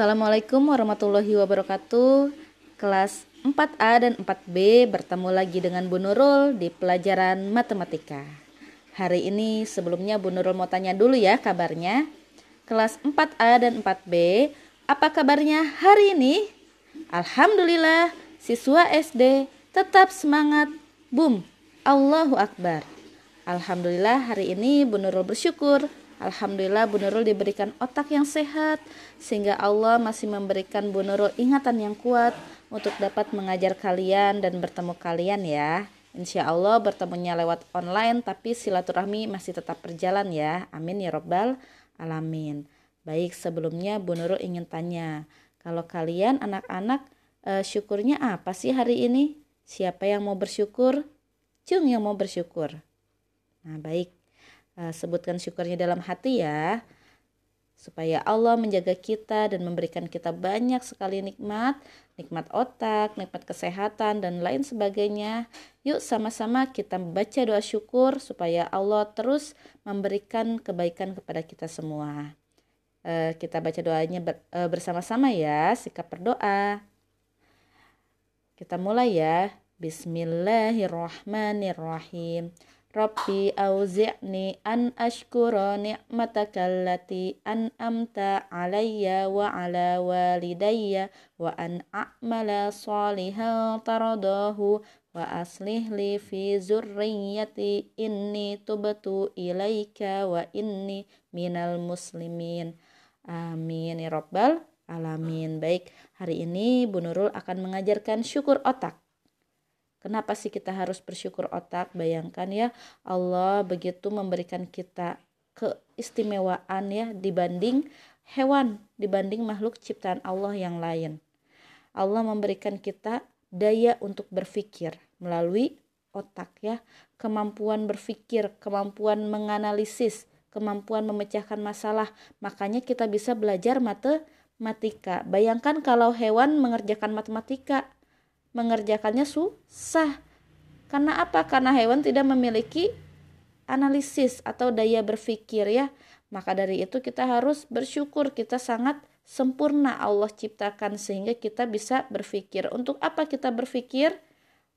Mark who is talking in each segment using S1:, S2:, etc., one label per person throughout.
S1: Assalamualaikum warahmatullahi wabarakatuh. Kelas 4A dan 4B bertemu lagi dengan Bu Nurul di pelajaran matematika. Hari ini sebelumnya Bu Nurul mau tanya dulu ya kabarnya. Kelas 4A dan 4B, apa kabarnya hari ini? Alhamdulillah, siswa SD tetap semangat. Boom, Allahu Akbar. Alhamdulillah hari ini Bu Nurul bersyukur Alhamdulillah Bu Nurul diberikan otak yang sehat sehingga Allah masih memberikan Bu Nurul ingatan yang kuat untuk dapat mengajar kalian dan bertemu kalian ya. Insya Allah bertemunya lewat online tapi silaturahmi masih tetap berjalan ya. Amin ya robbal alamin. Baik sebelumnya Bu Nurul ingin tanya kalau kalian anak-anak eh, syukurnya apa sih hari ini? Siapa yang mau bersyukur? Cung yang mau bersyukur. Nah baik sebutkan syukurnya dalam hati ya supaya Allah menjaga kita dan memberikan kita banyak sekali nikmat, nikmat otak, nikmat kesehatan dan lain sebagainya. Yuk sama-sama kita baca doa syukur supaya Allah terus memberikan kebaikan kepada kita semua. Uh, kita baca doanya uh, bersama-sama ya, sikap berdoa. Kita mulai ya. Bismillahirrahmanirrahim. Rabbi auzi'ni an ashkura ni'mataka allati an'amta alayya wa ala walidayya wa an a'mala salihan taradahu wa aslih li fi zurriyyati inni tubtu ilaika wa inni minal muslimin. Amin ya rabbal alamin. Baik hari ini Bu Nurul akan mengajarkan syukur otak Kenapa sih kita harus bersyukur otak? Bayangkan ya, Allah begitu memberikan kita keistimewaan ya dibanding hewan, dibanding makhluk ciptaan Allah yang lain. Allah memberikan kita daya untuk berpikir melalui otak ya, kemampuan berpikir, kemampuan menganalisis, kemampuan memecahkan masalah. Makanya kita bisa belajar matematika. Bayangkan kalau hewan mengerjakan matematika, mengerjakannya susah. Karena apa? Karena hewan tidak memiliki analisis atau daya berpikir ya. Maka dari itu kita harus bersyukur kita sangat sempurna Allah ciptakan sehingga kita bisa berpikir. Untuk apa kita berpikir?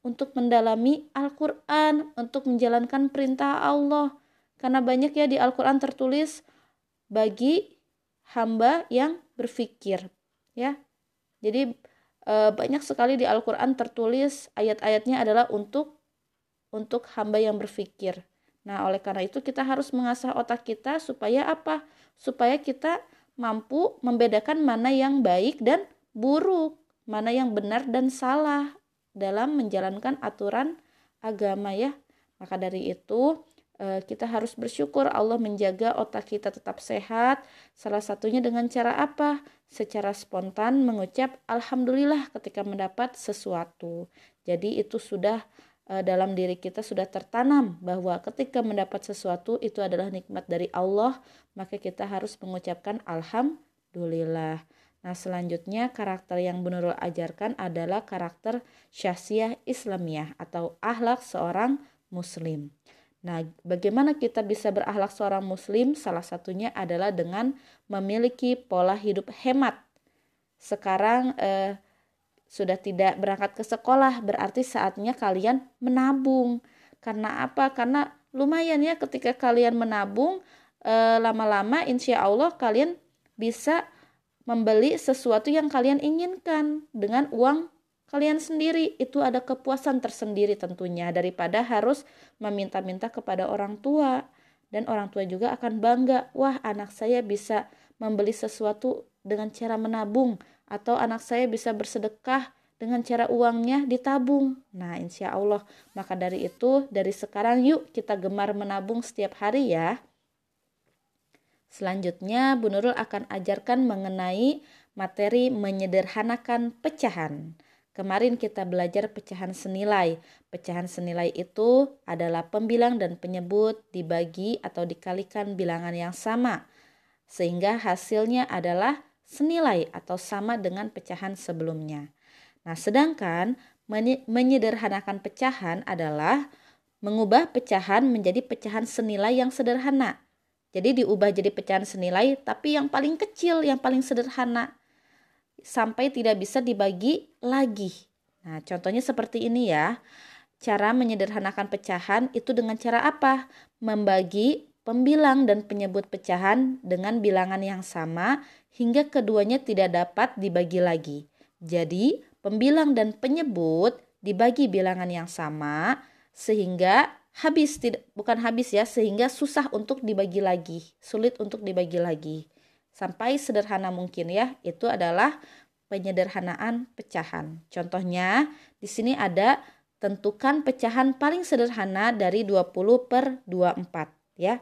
S1: Untuk mendalami Al-Qur'an, untuk menjalankan perintah Allah. Karena banyak ya di Al-Qur'an tertulis bagi hamba yang berpikir ya. Jadi e, banyak sekali di Al-Qur'an tertulis ayat-ayatnya adalah untuk untuk hamba yang berpikir. Nah, oleh karena itu kita harus mengasah otak kita supaya apa? Supaya kita mampu membedakan mana yang baik dan buruk, mana yang benar dan salah dalam menjalankan aturan agama ya. Maka dari itu, Eh, kita harus bersyukur Allah menjaga otak kita tetap sehat. Salah satunya dengan cara apa? Secara spontan mengucap alhamdulillah ketika mendapat sesuatu. Jadi itu sudah eh, dalam diri kita sudah tertanam bahwa ketika mendapat sesuatu itu adalah nikmat dari Allah, maka kita harus mengucapkan alhamdulillah. Nah, selanjutnya karakter yang Bunurul ajarkan adalah karakter syasiah Islamiyah atau ahlak seorang muslim. Nah, bagaimana kita bisa berakhlak seorang muslim? Salah satunya adalah dengan memiliki pola hidup hemat. Sekarang eh, sudah tidak berangkat ke sekolah, berarti saatnya kalian menabung. Karena apa? Karena lumayan ya ketika kalian menabung eh, lama-lama insya Allah kalian bisa membeli sesuatu yang kalian inginkan dengan uang kalian sendiri itu ada kepuasan tersendiri tentunya daripada harus meminta-minta kepada orang tua dan orang tua juga akan bangga wah anak saya bisa membeli sesuatu dengan cara menabung atau anak saya bisa bersedekah dengan cara uangnya ditabung. Nah, insya Allah, maka dari itu, dari sekarang yuk kita gemar menabung setiap hari ya. Selanjutnya, Bu Nurul akan ajarkan mengenai materi menyederhanakan pecahan. Kemarin kita belajar pecahan senilai. Pecahan senilai itu adalah pembilang dan penyebut dibagi atau dikalikan bilangan yang sama. Sehingga hasilnya adalah senilai atau sama dengan pecahan sebelumnya. Nah, sedangkan menyederhanakan pecahan adalah mengubah pecahan menjadi pecahan senilai yang sederhana. Jadi diubah jadi pecahan senilai tapi yang paling kecil, yang paling sederhana. Sampai tidak bisa dibagi lagi. Nah, contohnya seperti ini ya. Cara menyederhanakan pecahan itu dengan cara apa? Membagi pembilang dan penyebut pecahan dengan bilangan yang sama hingga keduanya tidak dapat dibagi lagi. Jadi, pembilang dan penyebut dibagi bilangan yang sama sehingga habis tidak bukan habis ya, sehingga susah untuk dibagi lagi, sulit untuk dibagi lagi. Sampai sederhana mungkin ya, itu adalah penyederhanaan pecahan. Contohnya, di sini ada tentukan pecahan paling sederhana dari 20 per 24 ya.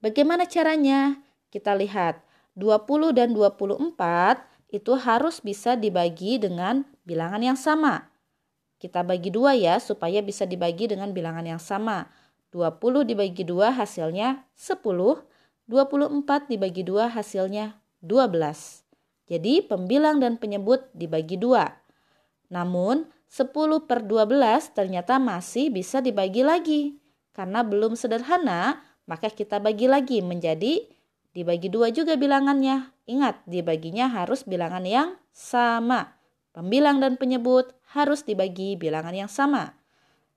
S1: Bagaimana caranya? Kita lihat 20 dan 24 itu harus bisa dibagi dengan bilangan yang sama. Kita bagi dua ya supaya bisa dibagi dengan bilangan yang sama. 20 dibagi dua hasilnya 10, 24 dibagi dua hasilnya 12. Jadi pembilang dan penyebut dibagi dua. Namun 10 per 12 ternyata masih bisa dibagi lagi. Karena belum sederhana, maka kita bagi lagi menjadi dibagi dua juga bilangannya. Ingat, dibaginya harus bilangan yang sama. Pembilang dan penyebut harus dibagi bilangan yang sama.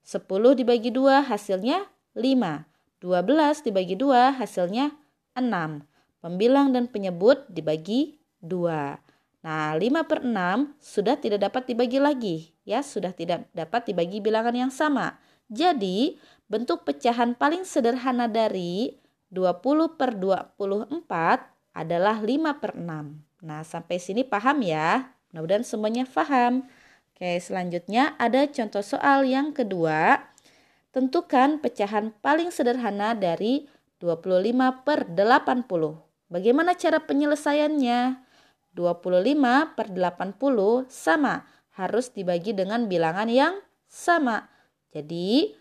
S1: 10 dibagi dua hasilnya 5. 12 dibagi dua hasilnya 6. Pembilang dan penyebut dibagi 2. Nah, 5 per 6 sudah tidak dapat dibagi lagi. Ya, sudah tidak dapat dibagi bilangan yang sama. Jadi, bentuk pecahan paling sederhana dari 20 per 24 adalah 5 per 6. Nah, sampai sini paham ya? Mudah-mudahan semuanya paham. Oke, selanjutnya ada contoh soal yang kedua. Tentukan pecahan paling sederhana dari 25 per 80. Bagaimana cara penyelesaiannya? 25 per 80 sama. Harus dibagi dengan bilangan yang sama. Jadi,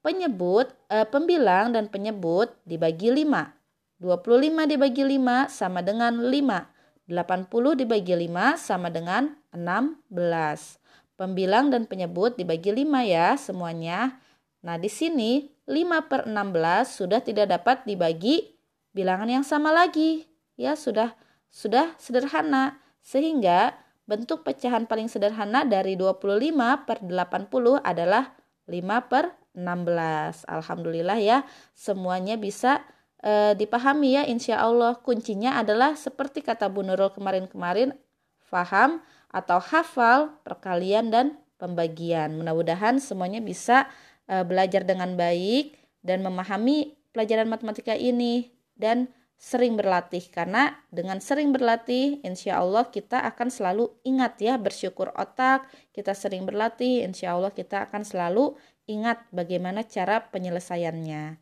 S1: penyebut, eh, pembilang dan penyebut dibagi 5. 25 dibagi 5 sama dengan 5. 80 dibagi 5 sama dengan 16. Pembilang dan penyebut dibagi 5 ya semuanya. Nah, di sini 5 per 16 sudah tidak dapat dibagi bilangan yang sama lagi. Ya, sudah sudah sederhana sehingga bentuk pecahan paling sederhana dari 25 per 80 adalah 5 per 16. Alhamdulillah ya semuanya bisa e, dipahami ya insya Allah kuncinya adalah seperti kata Bu Nurul kemarin-kemarin faham atau hafal perkalian dan pembagian. Mudah-mudahan semuanya bisa e, belajar dengan baik dan memahami pelajaran matematika ini dan sering berlatih. Karena dengan sering berlatih insya Allah kita akan selalu ingat ya bersyukur otak. Kita sering berlatih insya Allah kita akan selalu ingat bagaimana cara penyelesaiannya.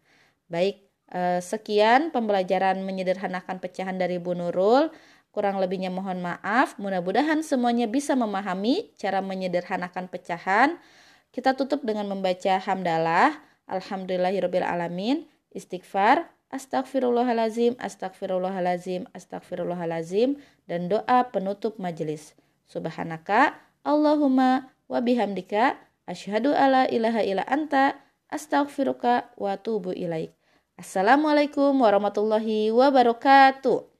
S1: Baik eh, sekian pembelajaran menyederhanakan pecahan dari Bu Nurul. Kurang lebihnya mohon maaf. Mudah-mudahan semuanya bisa memahami cara menyederhanakan pecahan kita tutup dengan membaca hamdalah alhamdulillahirobbilalamin istighfar Astagfirullahalazim, astagfirullahalazim, astagfirullahalazim dan doa penutup majelis. Subhanaka Allahumma wa bihamdika asyhadu alla ilaha illa anta astaghfiruka wa atubu ilaik. Assalamualaikum warahmatullahi wabarakatuh.